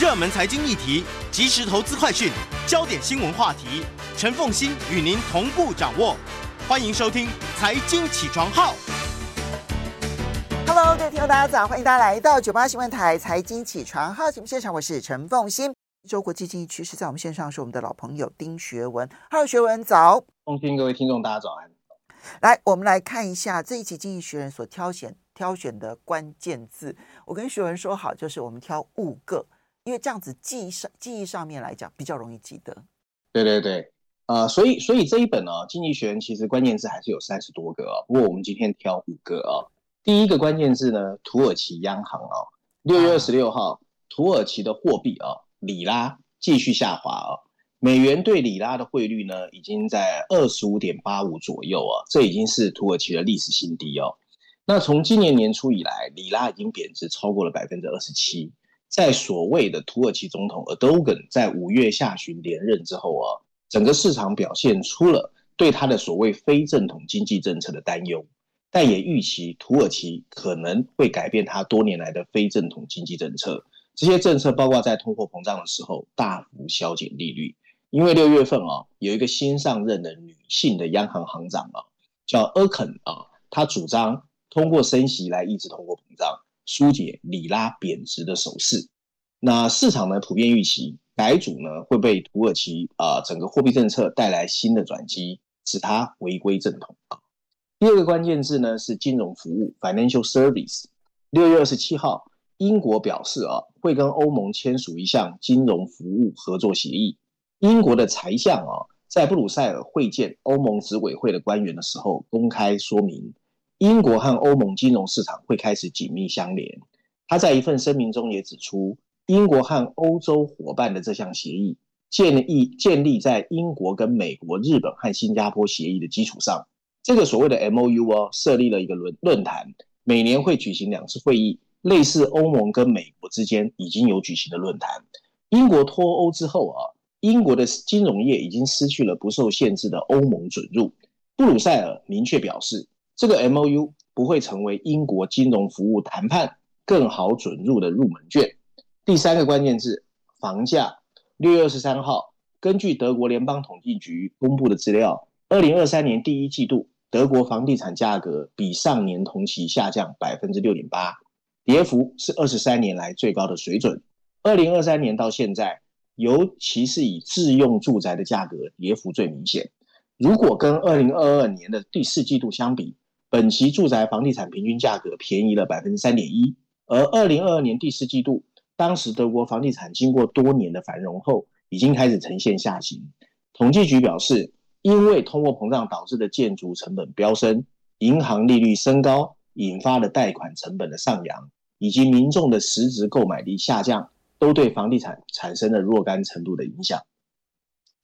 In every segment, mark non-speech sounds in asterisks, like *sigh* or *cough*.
热门财经议题、即时投资快讯、焦点新闻话题，陈凤欣与您同步掌握。欢迎收听《财经起床号》。Hello，各位听众，大家早！欢迎大家来到九八新闻台《财经起床号》节目现场，我是陈凤欣。周国际经济趋势，在我们线上是我们的老朋友丁学文。Hello，学文早。凤欣，各位听众，大家早安。来，我们来看一下这一期《经济学人》所挑选挑选的关键字。我跟学文说好，就是我们挑五个。因为这样子记忆上记忆上面来讲比较容易记得。对对对，呃，所以所以这一本呢，《经济学人》其实关键字还是有三十多个啊，不过我们今天挑五个啊，第一个关键字呢，土耳其央行啊，六月二十六号，土耳其的货币啊，里拉继续下滑啊，美元对里拉的汇率呢，已经在二十五点八五左右啊，这已经是土耳其的历史新低哦。那从今年年初以来，里拉已经贬值超过了百分之二十七。在所谓的土耳其总统尔多根在五月下旬连任之后啊，整个市场表现出了对他的所谓非正统经济政策的担忧，但也预期土耳其可能会改变他多年来的非正统经济政策。这些政策包括在通货膨胀的时候大幅削减利率，因为六月份啊有一个新上任的女性的央行行长啊叫厄肯啊，她主张通过升息来抑制通货膨胀。疏解里拉贬值的手势，那市场呢普遍预期改组呢会被土耳其啊、整个货币政策带来新的转机，使它回归正统啊。第二个关键字呢是金融服务 （financial service）。六月二十七号，英国表示啊会跟欧盟签署一项金融服务合作协议。英国的财相啊在布鲁塞尔会见欧盟执委会的官员的时候公开说明。英国和欧盟金融市场会开始紧密相连。他在一份声明中也指出，英国和欧洲伙伴的这项协议建立建立在英国跟美国、日本和新加坡协议的基础上。这个所谓的 MOU 哦，设立了一个论论坛，每年会举行两次会议，类似欧盟跟美国之间已经有举行的论坛。英国脱欧之后啊，英国的金融业已经失去了不受限制的欧盟准入。布鲁塞尔明确表示。这个 MOU 不会成为英国金融服务谈判更好准入的入门券。第三个关键字，房价。六月二十三号，根据德国联邦统计局公布的资料，二零二三年第一季度德国房地产价格比上年同期下降百分之六点八，跌幅是二十三年来最高的水准。二零二三年到现在，尤其是以自用住宅的价格跌幅最明显。如果跟二零二二年的第四季度相比，本期住宅房地产平均价格便宜了百分之三点一，而二零二二年第四季度，当时德国房地产经过多年的繁荣后，已经开始呈现下行。统计局表示，因为通货膨胀导致的建筑成本飙升，银行利率升高，引发的贷款成本的上扬，以及民众的实质购买力下降，都对房地产产生了若干程度的影响。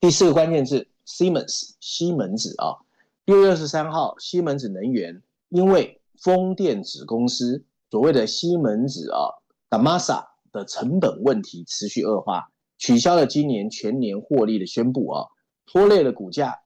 第四个关键字，Siemens 西门子啊。六月二十三号，西门子能源因为风电子公司所谓的西门子啊，Gamesa 的成本问题持续恶化，取消了今年全年获利的宣布啊，拖累了股价，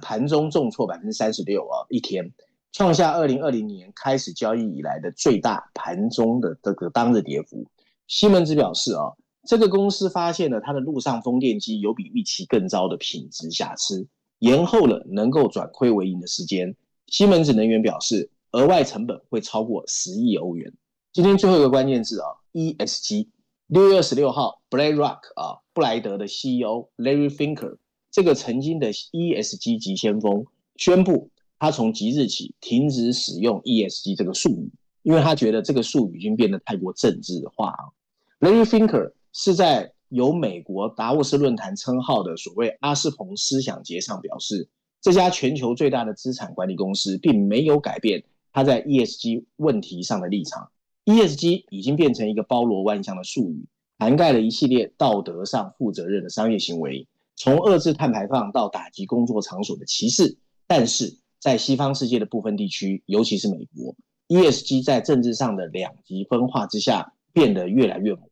盘中重挫百分之三十六啊，一天创下二零二零年开始交易以来的最大盘中的这个当日跌幅。西门子表示啊，这个公司发现了它的陆上风电机有比预期更糟的品质瑕疵。延后了能够转亏为盈的时间。西门子能源表示，额外成本会超过十亿欧元。今天最后一个关键字啊，ESG。六月二十六号，BlackRock 啊，布莱德的 CEO Larry Finker，这个曾经的 ESG 急先锋，宣布他从即日起停止使用 ESG 这个术语，因为他觉得这个术语已经变得太过政治化啊。Larry Finker 是在。有美国达沃斯论坛称号的所谓阿斯彭思想节上表示，这家全球最大的资产管理公司并没有改变它在 ESG 问题上的立场。ESG 已经变成一个包罗万象的术语，涵盖了一系列道德上负责任的商业行为，从遏制碳排放到打击工作场所的歧视。但是在西方世界的部分地区，尤其是美国，ESG 在政治上的两极分化之下变得越来越模。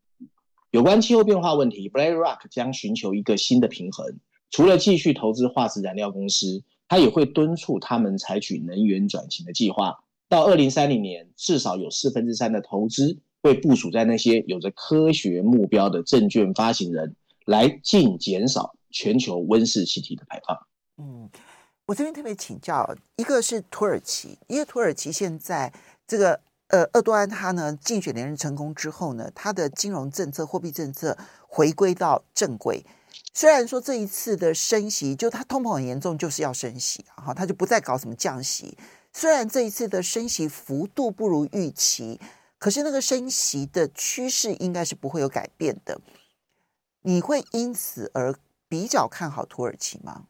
有关气候变化问题，BlackRock 将寻求一个新的平衡。除了继续投资化石燃料公司，他也会敦促他们采取能源转型的计划。到二零三零年，至少有四分之三的投资会部署在那些有着科学目标的证券发行人，来尽减少全球温室气体的排放。嗯，我这边特别请教，一个是土耳其，因为土耳其现在这个呃，厄多安他呢竞选连任成功之后呢，他的金融政策、货币政策回归到正轨。虽然说这一次的升息，就他通膨很严重，就是要升息，哈，他就不再搞什么降息。虽然这一次的升息幅度不如预期，可是那个升息的趋势应该是不会有改变的。你会因此而比较看好土耳其吗？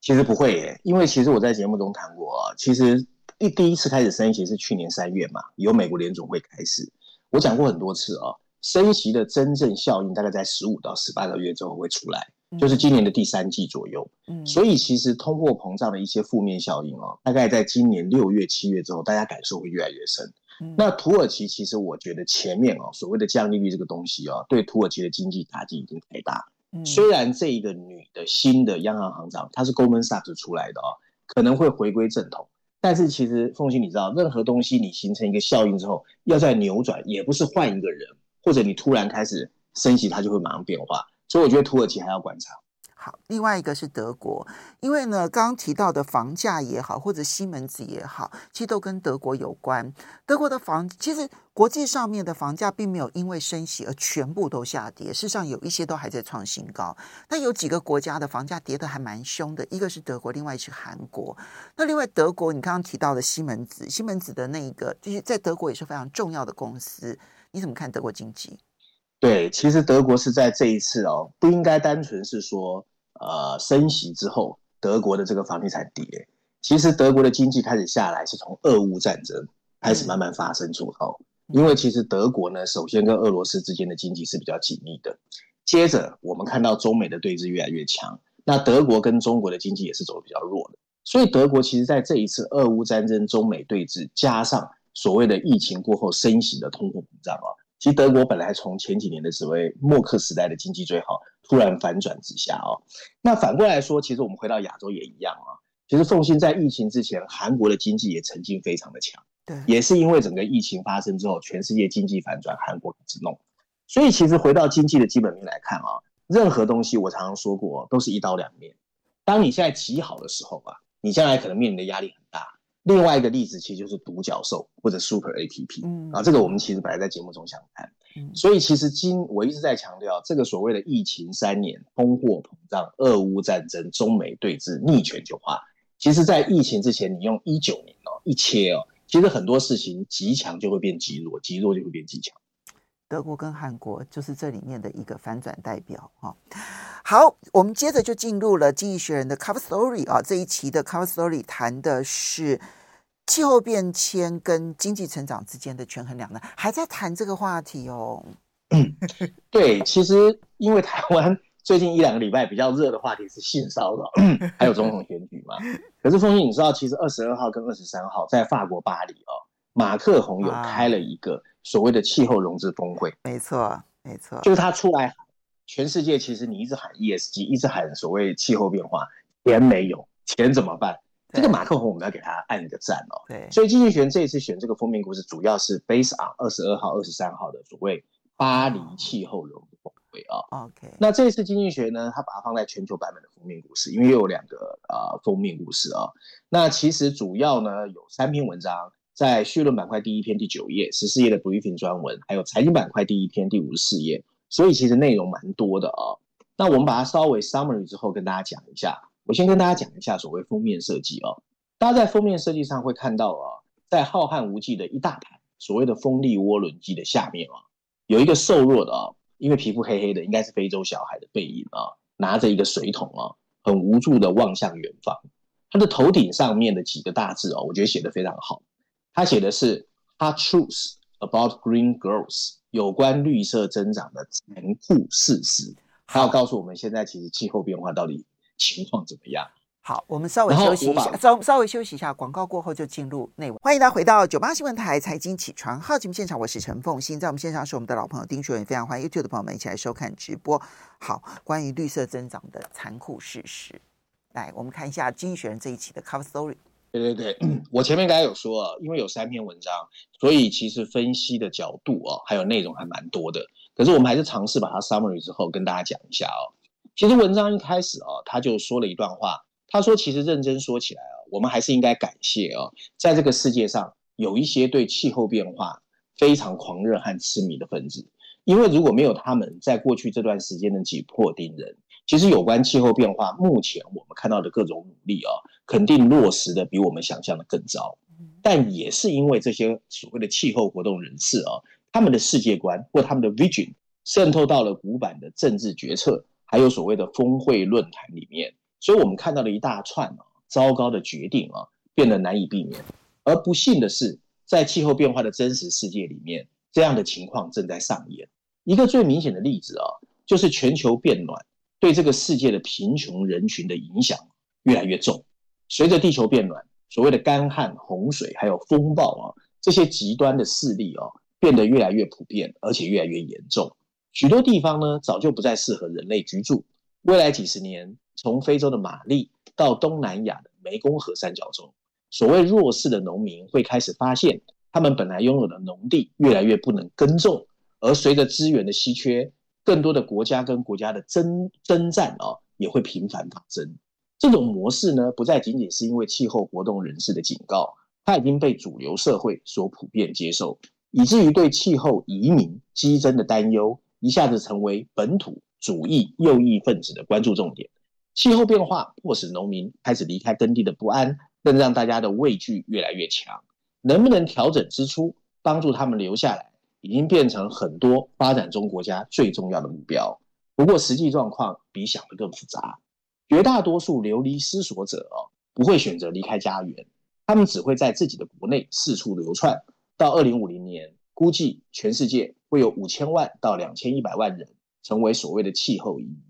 其实不会耶，因为其实我在节目中谈过啊，其实一第一次开始升息是去年三月嘛，由美国联总会开始，我讲过很多次啊。升息的真正效应大概在十五到十八个月之后会出来，就是今年的第三季左右。嗯，所以其实通货膨胀的一些负面效应哦，大概在今年六月、七月之后，大家感受会越来越深。那土耳其其实我觉得前面哦，所谓的降利率这个东西哦，对土耳其的经济打击已经太大。虽然这一个女的新的央行行长她是 Goldman Sachs 出来的哦，可能会回归正统，但是其实凤欣你知道，任何东西你形成一个效应之后，要再扭转，也不是换一个人。或者你突然开始升息，它就会马上变化，所以我觉得土耳其还要观察。另外一个是德国，因为呢，刚刚提到的房价也好，或者西门子也好，其实都跟德国有关。德国的房，其实国际上面的房价并没有因为升息而全部都下跌，事实上有一些都还在创新高。但有几个国家的房价跌得还蛮凶的，一个是德国，另外一是韩国。那另外德国，你刚刚提到的西门子，西门子的那一个，就是在德国也是非常重要的公司。你怎么看德国经济？对，其实德国是在这一次哦，不应该单纯是说，呃，升息之后德国的这个房地产跌。其实德国的经济开始下来是从俄乌战争开始慢慢发生出头，嗯、因为其实德国呢，首先跟俄罗斯之间的经济是比较紧密的。接着我们看到中美的对峙越来越强，那德国跟中国的经济也是走的比较弱的。所以德国其实在这一次俄乌战争、中美对峙加上。所谓的疫情过后升息的通货膨胀啊，其实德国本来从前几年的所谓默克时代的经济最好，突然反转之下哦。那反过来说，其实我们回到亚洲也一样啊。其实凤馨在疫情之前，韩国的经济也曾经非常的强，对，也是因为整个疫情发生之后，全世界经济反转，韩国开始弄。所以其实回到经济的基本面来看啊，任何东西我常常说过，都是一刀两面。当你现在极好的时候啊，你将来可能面临的压力很大。另外一个例子其实就是独角兽或者 Super APP，嗯，啊，这个我们其实本来在节目中想谈，嗯，所以其实今我一直在强调，这个所谓的疫情三年、通货膨胀、俄乌战争、中美对峙、逆全球化，其实，在疫情之前，你用一九年哦一切哦，其实很多事情极强就会变极弱，极弱就会变极强。德国跟韩国就是这里面的一个反转代表哈。好，我们接着就进入了《经济学人》的 Cover Story 啊，这一期的 Cover Story 谈的是。气候变迁跟经济成长之间的权衡两难，还在谈这个话题哦。嗯，*laughs* 对，其实因为台湾 *laughs* 最近一两个礼拜比较热的话题是性骚扰，还有总统选举嘛。可是凤馨，你知道，其实二十二号跟二十三号在法国巴黎哦，马克宏有开了一个所谓的气候融资峰会。没错，没错，就是他出来，全世界其实你一直喊 ESG，一直喊所谓气候变化，钱没有，钱怎么办？这个马克宏，我们要给他按一个赞哦。对，所以经济学人这一次选这个封面故事，主要是 based on 二十二号、二十三号的所谓巴黎气候融资峰会啊。OK，那这一次经济学呢，它把它放在全球版本的封面故事，因为又有两个呃封面故事啊。那其实主要呢有三篇文章，在绪论板块第一篇第九页，十四页的 briefing 专文，还有财经板块第一篇第五十四页，所以其实内容蛮多的啊。那我们把它稍微 summary 之后，跟大家讲一下。我先跟大家讲一下所谓封面设计哦，大家在封面设计上会看到啊，在浩瀚无际的一大盘所谓的风力涡轮机的下面啊，有一个瘦弱的啊，因为皮肤黑黑的，应该是非洲小孩的背影啊，拿着一个水桶啊，很无助的望向远方。他的头顶上面的几个大字哦，我觉得写得非常好。他写的是 “Hard truths about green growth”，有关绿色增长的残酷事实。他要告诉我们，现在其实气候变化到底。情况怎么样？好，我们稍微休息一下，稍稍微休息一下，广告过后就进入内容。欢迎大家回到九八新闻台财经起床号节目现场，我是陈凤欣，在我们现场是我们的老朋友丁学文，非常欢迎 YouTube 的朋友们一起来收看直播。好，关于绿色增长的残酷事实，来，我们看一下《经济学人》这一期的 Cover Story。对对对，我前面刚才有说啊，因为有三篇文章，所以其实分析的角度啊，还有内容还蛮多的。可是我们还是尝试把它 summary 之后跟大家讲一下哦。其实文章一开始啊，他就说了一段话，他说：“其实认真说起来啊，我们还是应该感谢啊，在这个世界上有一些对气候变化非常狂热和痴迷的分子，因为如果没有他们在过去这段时间的挤破盯人。”其实有关气候变化，目前我们看到的各种努力啊，肯定落实的比我们想象的更糟。但也是因为这些所谓的气候活动人士啊，他们的世界观或他们的 vision 渗透到了古板的政治决策，还有所谓的峰会论坛里面，所以我们看到了一大串啊糟糕的决定啊，变得难以避免。而不幸的是，在气候变化的真实世界里面，这样的情况正在上演。一个最明显的例子啊，就是全球变暖。对这个世界的贫穷人群的影响越来越重。随着地球变暖，所谓的干旱、洪水还有风暴啊，这些极端的势力啊，变得越来越普遍，而且越来越严重。许多地方呢，早就不再适合人类居住。未来几十年，从非洲的马利到东南亚的湄公河三角洲，所谓弱势的农民会开始发现，他们本来拥有的农地越来越不能耕种，而随着资源的稀缺。更多的国家跟国家的争争战啊，也会频繁发生。这种模式呢，不再仅仅是因为气候活动人士的警告，它已经被主流社会所普遍接受，以至于对气候移民激增的担忧，一下子成为本土主义右翼分子的关注重点。气候变化迫使农民开始离开耕地的不安，更让大家的畏惧越来越强。能不能调整支出，帮助他们留下来？已经变成很多发展中国家最重要的目标。不过，实际状况比想的更复杂。绝大多数流离失所者哦，不会选择离开家园，他们只会在自己的国内四处流窜。到二零五零年，估计全世界会有五千万到两千一百万人成为所谓的气候移民。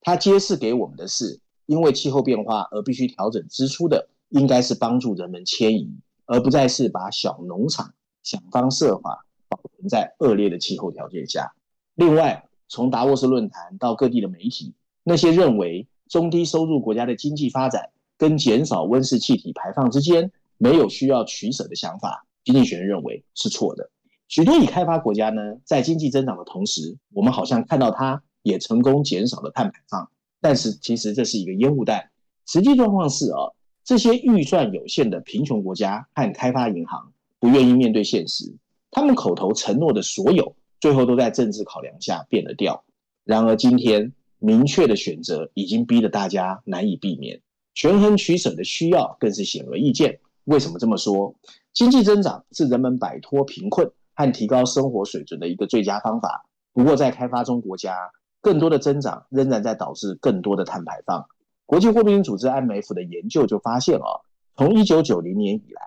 它揭示给我们的是，因为气候变化而必须调整支出的，应该是帮助人们迁移，而不再是把小农场想方设法。保存在恶劣的气候条件下。另外，从达沃斯论坛到各地的媒体，那些认为中低收入国家的经济发展跟减少温室气体排放之间没有需要取舍的想法，经济学人认为是错的。许多已开发国家呢，在经济增长的同时，我们好像看到它也成功减少了碳排放，但是其实这是一个烟雾弹。实际状况是啊，这些预算有限的贫穷国家和开发银行不愿意面对现实。他们口头承诺的所有，最后都在政治考量下变了调。然而，今天明确的选择已经逼得大家难以避免，权衡取舍的需要更是显而易见。为什么这么说？经济增长是人们摆脱贫困和提高生活水准的一个最佳方法。不过，在开发中国家，更多的增长仍然在导致更多的碳排放。国际货币组织 IMF 的研究就发现哦，从一九九零年以来。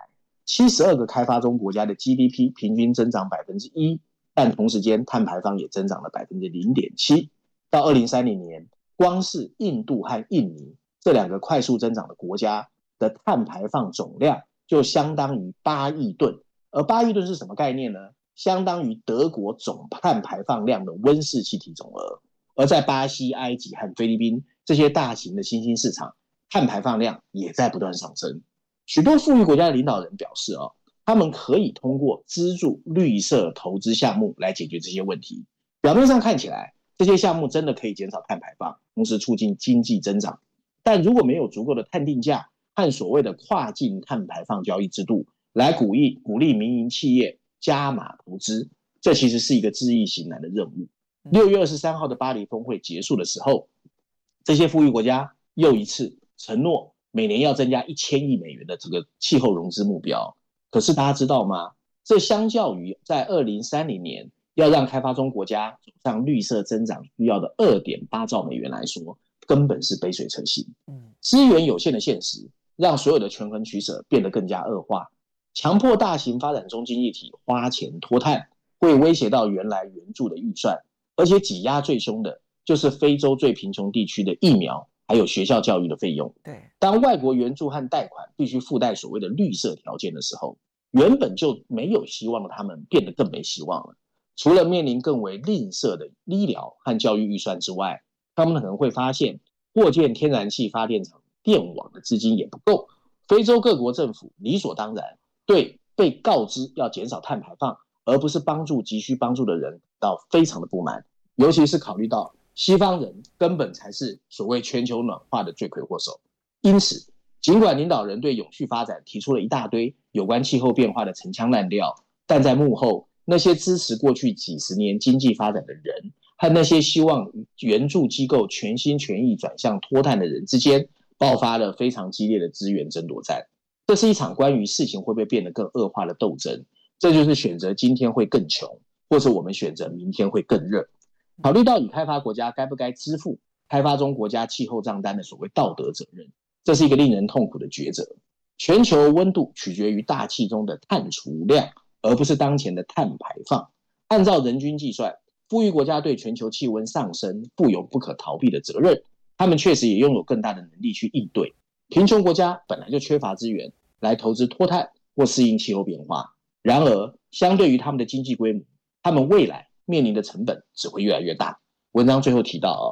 七十二个开发中国家的 GDP 平均增长百分之一，但同时间碳排放也增长了百分之零点七。到二零三零年，光是印度和印尼这两个快速增长的国家的碳排放总量就相当于八亿吨，而八亿吨是什么概念呢？相当于德国总碳排放量的温室气体总额。而在巴西、埃及和菲律宾这些大型的新兴市场，碳排放量也在不断上升。许多富裕国家的领导人表示，哦，他们可以通过资助绿色投资项目来解决这些问题。表面上看起来，这些项目真的可以减少碳排放，同时促进经济增长。但如果没有足够的碳定价和所谓的跨境碳排放交易制度来鼓励鼓励民营企业加码投资，这其实是一个知易行难的任务。六月二十三号的巴黎峰会结束的时候，这些富裕国家又一次承诺。每年要增加一千亿美元的这个气候融资目标，可是大家知道吗？这相较于在二零三零年要让开发中国家走上绿色增长需要的二点八兆美元来说，根本是杯水车薪。嗯，资源有限的现实让所有的权衡取舍变得更加恶化，强迫大型发展中经济体花钱脱碳，会威胁到原来援助的预算，而且挤压最凶的就是非洲最贫穷地区的疫苗。还有学校教育的费用。对，当外国援助和贷款必须附带所谓的绿色条件的时候，原本就没有希望的他们变得更没希望了。除了面临更为吝啬的医疗和教育预算之外，他们可能会发现，扩建天然气发电厂电网的资金也不够，非洲各国政府理所当然对被告知要减少碳排放，而不是帮助急需帮助的人，感到非常的不满。尤其是考虑到西方人根本才是所谓全球暖化的罪魁祸首。因此，尽管领导人对永续发展提出了一大堆有关气候变化的陈腔滥调，但在幕后那些支持过去几十年经济发展的人，和那些希望援助机构全心全意转向脱碳的人之间，爆发了非常激烈的资源争夺战。这是一场关于事情会不会变得更恶化的斗争。这就是选择今天会更穷，或者我们选择明天会更热。考虑到已开发国家该不该支付开发中国家气候账单的所谓道德责任，这是一个令人痛苦的抉择。全球温度取决于大气中的碳储量，而不是当前的碳排放。按照人均计算。富裕国家对全球气温上升负有不可逃避的责任，他们确实也拥有更大的能力去应对。贫穷国家本来就缺乏资源来投资脱碳或适应气候变化，然而相对于他们的经济规模，他们未来面临的成本只会越来越大。文章最后提到，哦，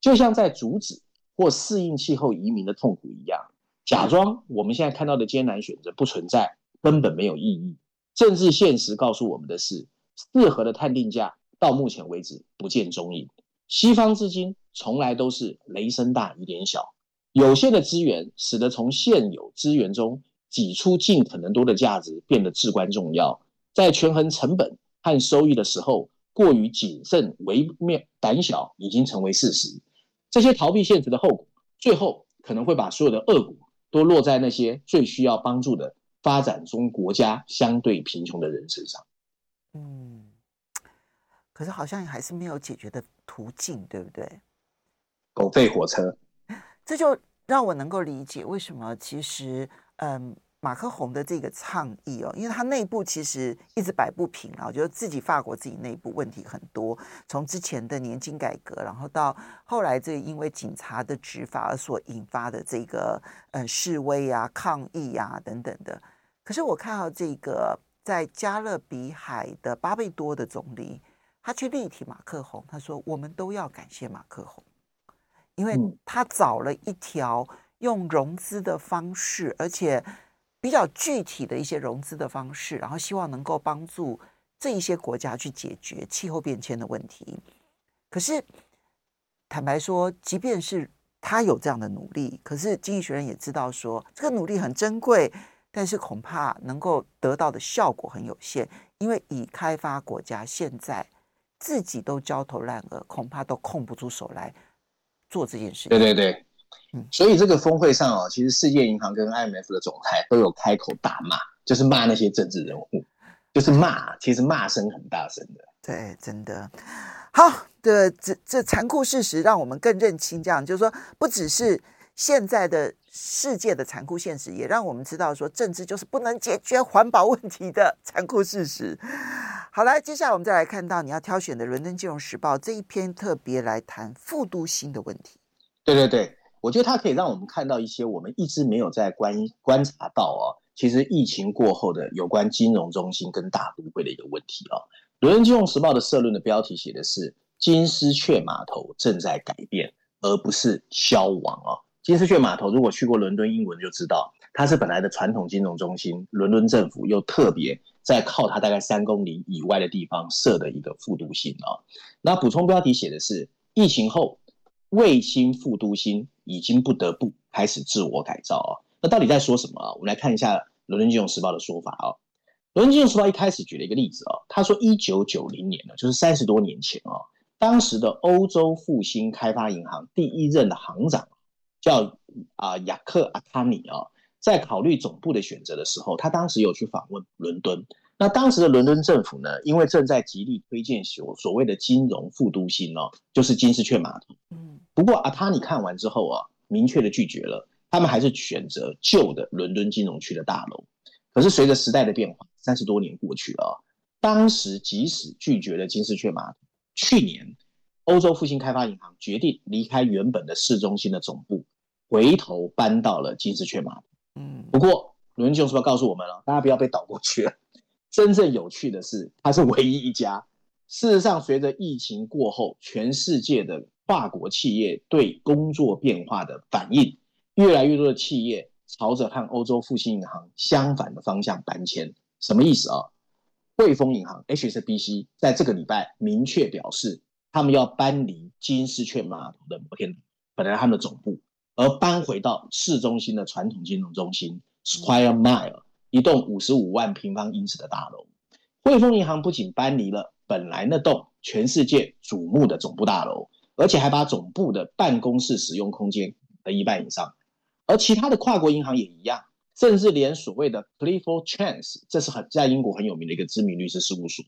就像在阻止或适应气候移民的痛苦一样，假装我们现在看到的艰难选择不存在，根本没有意义。政治现实告诉我们的是，适合的碳定价。到目前为止不见踪影。西方资金从来都是雷声大雨点小，有限的资源使得从现有资源中挤出尽可能多的价值变得至关重要。在权衡成本和收益的时候，过于谨慎、微妙胆小已经成为事实。这些逃避现实的后果，最后可能会把所有的恶果都落在那些最需要帮助的发展中国家相对贫穷的人身上。嗯。可是好像还是没有解决的途径，对不对？狗吠火车，*laughs* 这就让我能够理解为什么其实，嗯，马克宏的这个倡议哦，因为他内部其实一直摆不平啊，我觉得自己法国自己内部问题很多，从之前的年金改革，然后到后来这个因为警察的执法而所引发的这个呃示威啊、抗议啊等等的。可是我看到这个在加勒比海的巴贝多的总理。他去力挺马克宏，他说：“我们都要感谢马克宏，因为他找了一条用融资的方式，而且比较具体的一些融资的方式，然后希望能够帮助这一些国家去解决气候变迁的问题。可是坦白说，即便是他有这样的努力，可是经济学人也知道说，这个努力很珍贵，但是恐怕能够得到的效果很有限，因为已开发国家现在。”自己都焦头烂额，恐怕都空不出手来做这件事情。对对对，所以这个峰会上哦，其实世界银行跟 IMF 的总裁都有开口大骂，就是骂那些政治人物，就是骂，其实骂声很大声的。对，真的。好的，这这残酷事实让我们更认清，这样就是说，不只是现在的。世界的残酷现实也让我们知道，说政治就是不能解决环保问题的残酷事实。好来，接下来我们再来看到你要挑选的《伦敦金融时报》这一篇，特别来谈复都心的问题。对对对，我觉得它可以让我们看到一些我们一直没有在观观察到哦，其实疫情过后的有关金融中心跟大都会的一个问题哦。《伦敦金融时报》的社论的标题写的是“金丝雀码头正在改变，而不是消亡”啊。金丝雀码头，如果去过伦敦英文就知道，它是本来的传统金融中心。伦敦政府又特别在靠它大概三公里以外的地方设的一个副都心啊。那补充标题写的是：疫情后卫星副都心已经不得不开始自我改造啊。那到底在说什么啊？我们来看一下《伦敦金融时报》的说法啊。《伦敦金融时报》一开始举了一个例子啊，他说一九九零年呢，就是三十多年前啊，当时的欧洲复兴开发银行第一任的行长。叫啊雅克阿塔尼啊，在考虑总部的选择的时候，他当时有去访问伦敦。那当时的伦敦政府呢，因为正在极力推荐所所谓的金融副都心哦，就是金丝雀码头。嗯，不过阿塔尼看完之后啊，明确的拒绝了，他们还是选择旧的伦敦金融区的大楼。可是随着时代的变化，三十多年过去了，当时即使拒绝了金丝雀码头，去年。欧洲复兴开发银行决定离开原本的市中心的总部，回头搬到了金丝雀码头。嗯，不过伦敦金融时报告诉我们了，大家不要被倒过去了。真正有趣的是，它是唯一一家。事实上，随着疫情过后，全世界的跨国企业对工作变化的反应，越来越多的企业朝着和欧洲复兴银行相反的方向搬迁。什么意思啊？汇丰银行 HSBC 在这个礼拜明确表示，他们要搬离金丝雀码头的摩天轮，本来他们的总部，而搬回到市中心的传统金融中心 Square Mile，一栋五十五万平方英尺的大楼。汇丰银行不仅搬离了本来那栋全世界瞩目的总部大楼，而且还把总部的办公室使用空间的一半以上，而其他的跨国银行也一样。甚至连所谓的 Clifford Chance，这是很在英国很有名的一个知名律师事务所，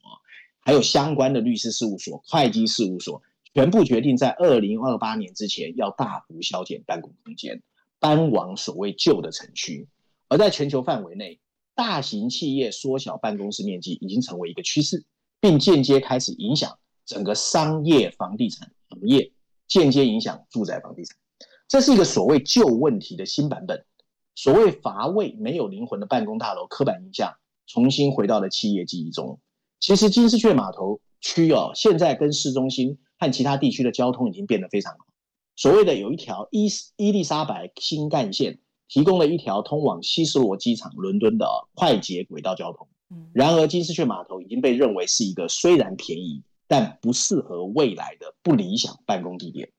还有相关的律师事务所、会计事务所，全部决定在二零二八年之前要大幅削减办公空间，搬往所谓旧的城区。而在全球范围内，大型企业缩小办公室面积已经成为一个趋势，并间接开始影响整个商业房地产行业，间接影响住宅房地产。这是一个所谓旧问题的新版本。所谓乏味、没有灵魂的办公大楼，刻板印象重新回到了企业记忆中。其实金丝雀码头区哦，现在跟市中心和其他地区的交通已经变得非常好。所谓的有一条伊伊丽莎白新干线，提供了一条通往希斯罗机场、伦敦的快捷轨道交通。然而，金丝雀码头已经被认为是一个虽然便宜，但不适合未来的不理想办公地点。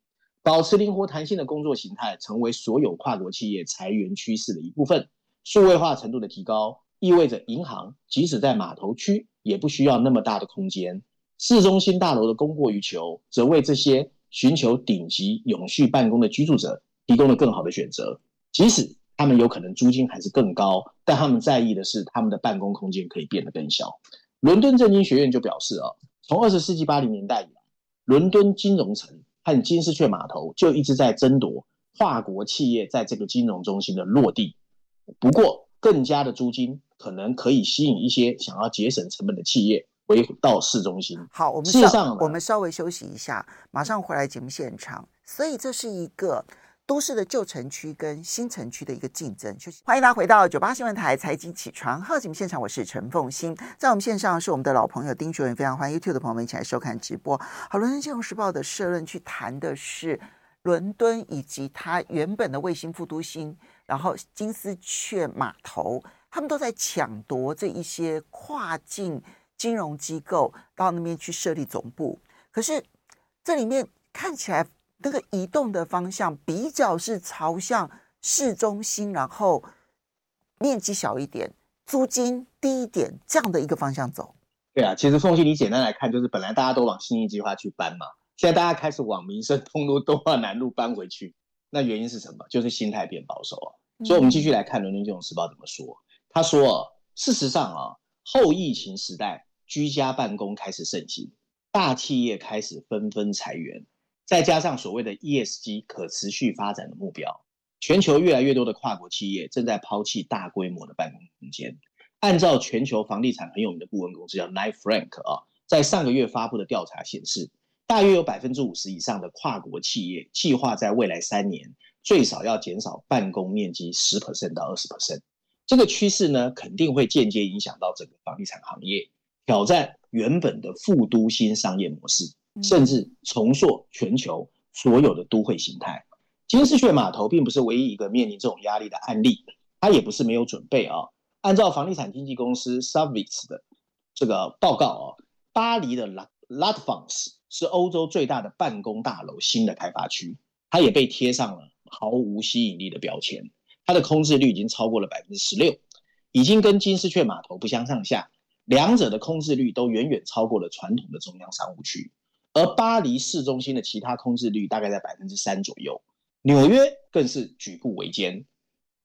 保持灵活弹性的工作形态，成为所有跨国企业裁员趋势的一部分。数位化程度的提高，意味着银行即使在码头区，也不需要那么大的空间。市中心大楼的供过于求，则为这些寻求顶级永续办公的居住者提供了更好的选择。即使他们有可能租金还是更高，但他们在意的是他们的办公空间可以变得更小。伦敦政经学院就表示啊，从二十世纪八零年代以来，伦敦金融城。和金丝雀码头就一直在争夺跨国企业在这个金融中心的落地。不过，更加的租金可能可以吸引一些想要节省成本的企业回到市中心。好，我们事实上我们稍微休息一下，马上回来节目现场。所以这是一个。都市的旧城区跟新城区的一个竞争，欢迎大家回到九八新闻台财经起床号节目现场，我是陈凤欣，在我们线上是我们的老朋友丁学文，非常欢迎 YouTube 的朋友们一起来收看直播。好，伦敦金融时报的社论去谈的是伦敦以及它原本的卫星副都心，然后金丝雀码头，他们都在抢夺这一些跨境金融机构到那边去设立总部，可是这里面看起来。那个移动的方向比较是朝向市中心，然后面积小一点，租金低一点这样的一个方向走。对啊，其实凤馨，你简单来看，就是本来大家都往新一计划去搬嘛，现在大家开始往民生东路、东华南路搬回去，那原因是什么？就是心态变保守啊。所以，我们继续来看《伦敦金融时报》怎么说。他说：“事实上啊，后疫情时代，居家办公开始盛行，大企业开始纷纷裁员。”再加上所谓的 ESG 可持续发展的目标，全球越来越多的跨国企业正在抛弃大规模的办公空间。按照全球房地产很有名的顾问公司叫 Knight Frank 啊，在上个月发布的调查显示，大约有百分之五十以上的跨国企业计划在未来三年最少要减少办公面积十 percent 到二十 percent。这个趋势呢，肯定会间接影响到整个房地产行业，挑战原本的副都心商业模式。甚至重塑全球所有的都会形态。金丝雀码头并不是唯一一个面临这种压力的案例，它也不是没有准备啊。按照房地产经纪公司 Savills 的这个报告啊，巴黎的 La La Défense 是欧洲最大的办公大楼新的开发区，它也被贴上了毫无吸引力的标签。它的空置率已经超过了百分之十六，已经跟金丝雀码头不相上下，两者的空置率都远远超过了传统的中央商务区。而巴黎市中心的其他空置率大概在百分之三左右，纽约更是举步维艰。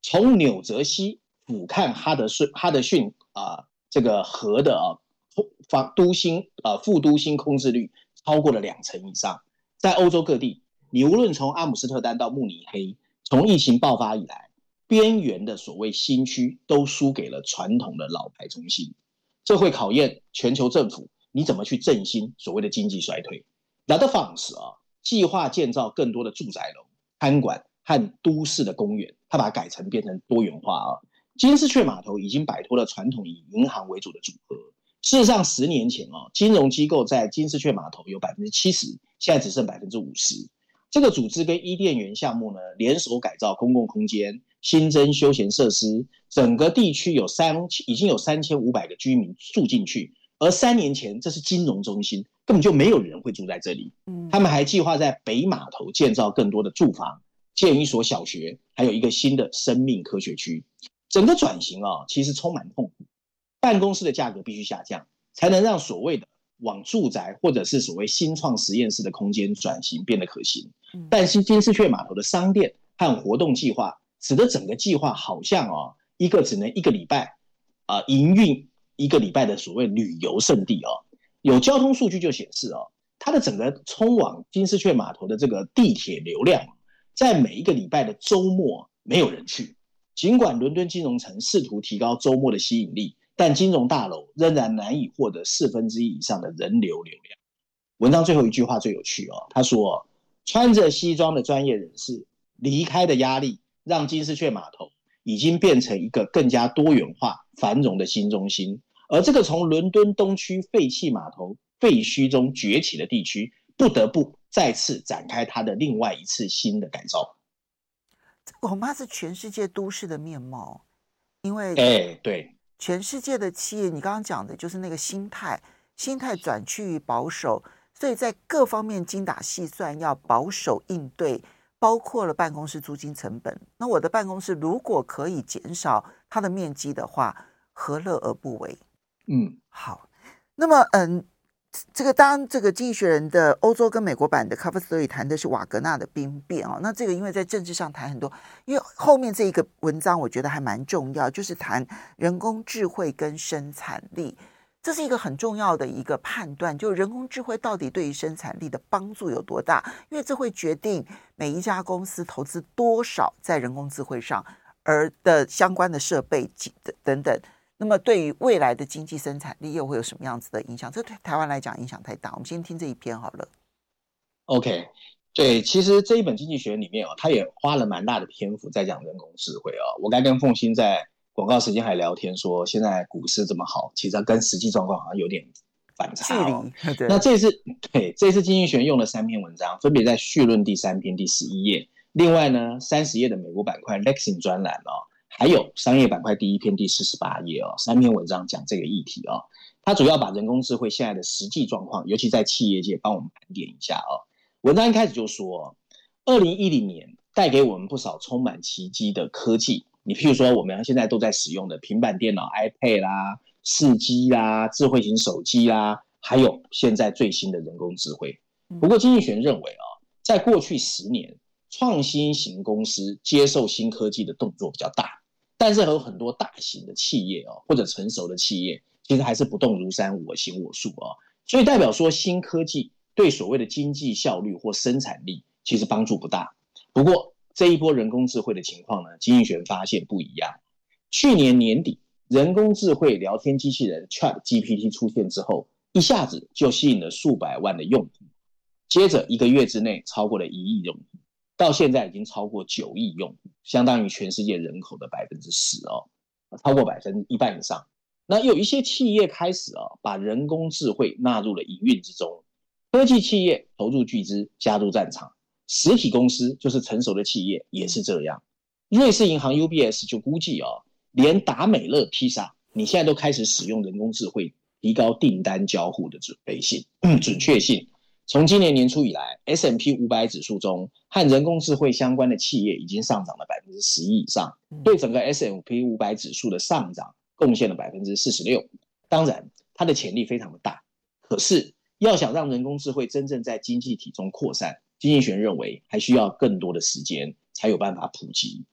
从纽泽西俯瞰哈德逊哈德逊啊这个河的啊房都心啊副都心空置率超过了两成以上。在欧洲各地，你无论从阿姆斯特丹到慕尼黑，从疫情爆发以来，边缘的所谓新区都输给了传统的老牌中心，这会考验全球政府。你怎么去振兴所谓的经济衰退？La Défense 啊，计划建造更多的住宅楼、餐馆和都市的公园，它把它改成变成多元化啊。金丝雀码头已经摆脱了传统以银行为主的组合。事实上，十年前啊，金融机构在金丝雀码头有百分之七十，现在只剩百分之五十。这个组织跟伊甸园项目呢联手改造公共空间，新增休闲设施，整个地区有三已经有三千五百个居民住进去。而三年前，这是金融中心，根本就没有人会住在这里。嗯，他们还计划在北码头建造更多的住房，建一所小学，还有一个新的生命科学区。整个转型啊，其实充满痛苦。办公室的价格必须下降，才能让所谓的往住宅或者是所谓新创实验室的空间转型变得可行。但是金丝雀码头的商店和活动计划，使得整个计划好像啊，一个只能一个礼拜啊营运。一个礼拜的所谓旅游胜地哦，有交通数据就显示哦，它的整个通往金丝雀码头的这个地铁流量，在每一个礼拜的周末没有人去。尽管伦敦金融城试图提高周末的吸引力，但金融大楼仍然难以获得四分之一以上的人流流量。文章最后一句话最有趣哦，他说：“穿着西装的专业人士离开的压力，让金丝雀码头已经变成一个更加多元化、繁荣的新中心。”而这个从伦敦东区废弃码头废墟中崛起的地区，不得不再次展开它的另外一次新的改造。这恐怕是全世界都市的面貌，因为哎，对，全世界的企业，你刚刚讲的就是那个心态，心态转趋于保守，所以在各方面精打细算，要保守应对，包括了办公室租金成本。那我的办公室如果可以减少它的面积的话，何乐而不为？嗯，好，那么嗯，这个当这个《经济学人》的欧洲跟美国版的 cover story 谈的是瓦格纳的兵变啊，那这个因为在政治上谈很多，因为后面这一个文章我觉得还蛮重要，就是谈人工智慧跟生产力，这是一个很重要的一个判断，就人工智慧到底对于生产力的帮助有多大，因为这会决定每一家公司投资多少在人工智慧上，而的相关的设备等等。那么，对于未来的经济生产力又会有什么样子的影响？这对台湾来讲影响太大。我们先听这一篇好了。OK，对，其实这一本经济学里面哦，他也花了蛮大的篇幅在讲人工智慧哦。我刚跟凤欣在广告时间还聊天说，现在股市这么好，其实跟实际状况好像有点反差哦。那这次对，这次经济学用了三篇文章，分别在序论第三篇第十一页，另外呢三十页的美国板块 Lexing 专栏哦。还有商业板块第一篇第四十八页哦，三篇文章讲这个议题哦。它主要把人工智慧现在的实际状况，尤其在企业界帮我们盘点一下哦。文章一开始就说，二零一零年带给我们不少充满奇迹的科技。你譬如说，我们现在都在使用的平板电脑、iPad 啦、四 G 啦、智慧型手机啦，还有现在最新的人工智慧。不过经济学认为啊，在过去十年，创新型公司接受新科技的动作比较大。但是有很多大型的企业哦，或者成熟的企业，其实还是不动如山，我行我素哦。所以代表说，新科技对所谓的经济效率或生产力其实帮助不大。不过这一波人工智慧的情况呢，经济学发现不一样。去年年底，人工智慧聊天机器人 ChatGPT 出现之后，一下子就吸引了数百万的用户，接着一个月之内超过了一亿用户。到现在已经超过九亿用户，相当于全世界人口的百分之十哦，超过百分一半以上。那有一些企业开始啊，把人工智慧纳入了营运之中。科技企业投入巨资加入战场，实体公司就是成熟的企业也是这样。瑞士银行 UBS 就估计啊，连达美乐披萨，你现在都开始使用人工智慧，提高订单交互的准备性、准确性。从今年年初以来，S M P 五百指数中和人工智慧相关的企业已经上涨了百分之十一以上，对整个 S M P 五百指数的上涨贡献了百分之四十六。当然，它的潜力非常的大。可是，要想让人工智慧真正在经济体中扩散，经济学人认为还需要更多的时间才有办法普及。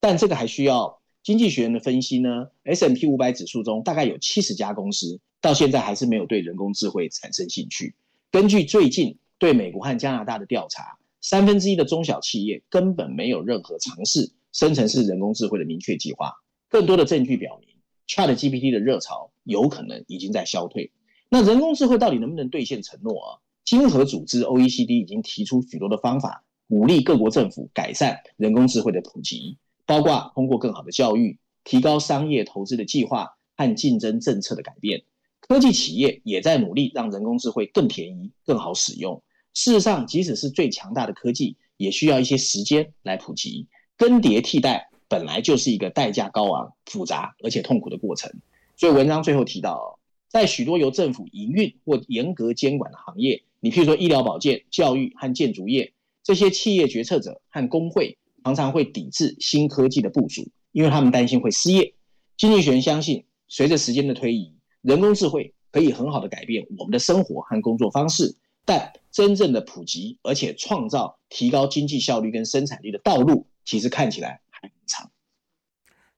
但这个还需要经济学人的分析呢 S M P 五百指数中大概有七十家公司到现在还是没有对人工智慧产生兴趣。根据最近对美国和加拿大的调查，三分之一的中小企业根本没有任何尝试生成式人工智慧的明确计划。更多的证据表明，ChatGPT 的热潮有可能已经在消退。那人工智慧到底能不能兑现承诺啊？经合组织 OECD 已经提出许多的方法，鼓励各国政府改善人工智慧的普及，包括通过更好的教育、提高商业投资的计划和竞争政策的改变。科技企业也在努力让人工智慧更便宜、更好使用。事实上，即使是最强大的科技，也需要一些时间来普及。更迭替代本来就是一个代价高昂、复杂而且痛苦的过程。所以文章最后提到，在许多由政府营运或严格监管的行业，你譬如说医疗保健、教育和建筑业，这些企业决策者和工会常常会抵制新科技的部署，因为他们担心会失业。经济学人相信，随着时间的推移，人工智慧可以很好的改变我们的生活和工作方式，但真正的普及而且创造提高经济效率跟生产力的道路，其实看起来还很长。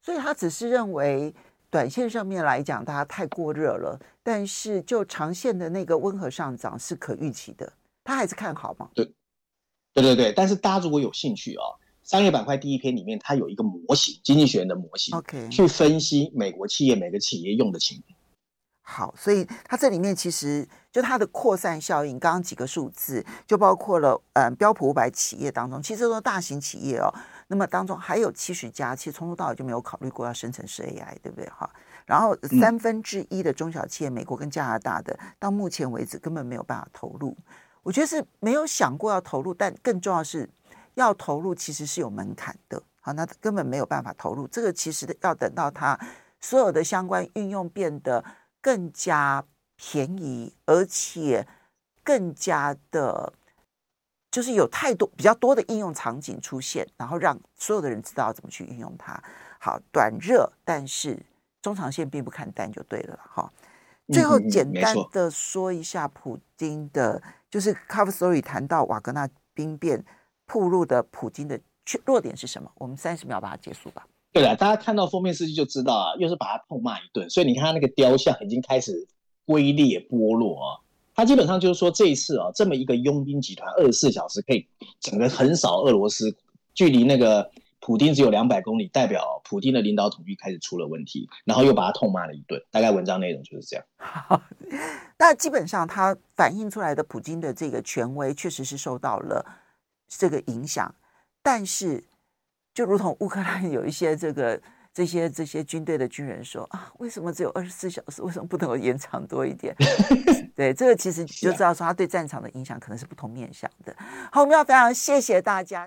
所以他只是认为。短线上面来讲，大家太过热了，但是就长线的那个温和上涨是可预期的，他还是看好吗？对，对对对。但是大家如果有兴趣哦，商业板块第一篇里面它有一个模型，经济学人的模型，OK，去分析美国企业每个企业用的情况。好，所以它这里面其实就它的扩散效应，刚刚几个数字就包括了，嗯，标普五百企业当中，其实都是大型企业哦。那么当中还有七十家，其实从头到尾就没有考虑过要生成式 AI，对不对？哈，然后三分之一的中小企业，美国跟加拿大的，到目前为止根本没有办法投入。我觉得是没有想过要投入，但更重要是要投入，其实是有门槛的。好，那根本没有办法投入。这个其实要等到它所有的相关运用变得更加便宜，而且更加的。就是有太多比较多的应用场景出现，然后让所有的人知道怎么去运用它。好，短热，但是中长线并不看淡就对了哈。最后简单的说一下普京的，嗯、就是 Cover Story 谈到瓦格纳兵变铺路的普京的缺弱点是什么？我们三十秒把它结束吧。对了，大家看到封面设计就知道啊，又是把他痛骂一顿，所以你看他那个雕像已经开始龟裂剥落啊。他基本上就是说，这一次啊，这么一个佣兵集团，二十四小时可以整个横扫俄罗斯，距离那个普丁只有两百公里，代表普丁的领导统一开始出了问题，然后又把他痛骂了一顿。大概文章内容就是这样。那，基本上他反映出来的普丁的这个权威确实是受到了这个影响，但是就如同乌克兰有一些这个。这些这些军队的军人说啊，为什么只有二十四小时？为什么不能够延长多一点？*laughs* 对，这个其实就知道说他对战场的影响可能是不同面向的。好，我们要非常谢谢大家。